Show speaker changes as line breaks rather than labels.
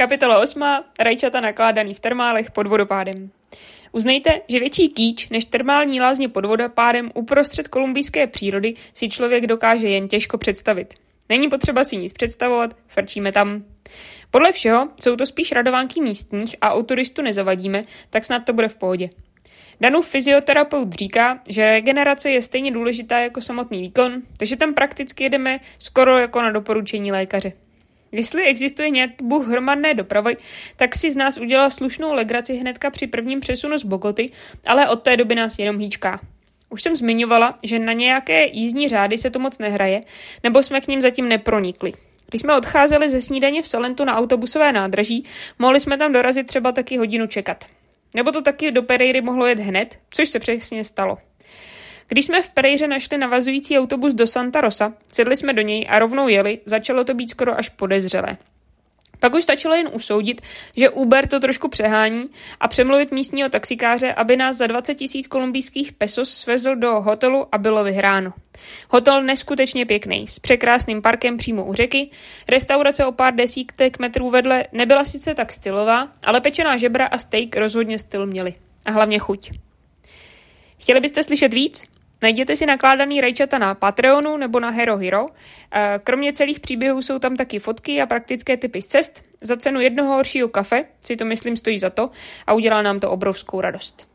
Kapitola 8. Rajčata nakládaný v termálech pod vodopádem. Uznejte, že větší kýč než termální lázně pod vodopádem uprostřed kolumbijské přírody si člověk dokáže jen těžko představit. Není potřeba si nic představovat, frčíme tam. Podle všeho jsou to spíš radovánky místních a o turistu nezavadíme, tak snad to bude v pohodě. Danův fyzioterapeut říká, že regenerace je stejně důležitá jako samotný výkon, takže tam prakticky jedeme skoro jako na doporučení lékaře. Jestli existuje nějaký bůh hromadné dopravy, tak si z nás udělal slušnou legraci hnedka při prvním přesunu z Bogoty, ale od té doby nás jenom hýčká. Už jsem zmiňovala, že na nějaké jízdní řády se to moc nehraje, nebo jsme k ním zatím nepronikli. Když jsme odcházeli ze snídaně v Salentu na autobusové nádraží, mohli jsme tam dorazit třeba taky hodinu čekat. Nebo to taky do Pereiry mohlo jet hned, což se přesně stalo. Když jsme v Perejře našli navazující autobus do Santa Rosa, sedli jsme do něj a rovnou jeli, začalo to být skoro až podezřelé. Pak už stačilo jen usoudit, že Uber to trošku přehání a přemluvit místního taxikáře, aby nás za 20 tisíc kolumbijských pesos svezl do hotelu a bylo vyhráno. Hotel neskutečně pěkný, s překrásným parkem přímo u řeky, restaurace o pár desítek metrů vedle nebyla sice tak stylová, ale pečená žebra a steak rozhodně styl měli. A hlavně chuť. Chtěli byste slyšet víc? Najděte si nakládaný rajčata na Patreonu nebo na Hero Hero. Eh, kromě celých příběhů jsou tam taky fotky a praktické typy z cest. Za cenu jednoho horšího kafe si to myslím stojí za to a udělá nám to obrovskou radost.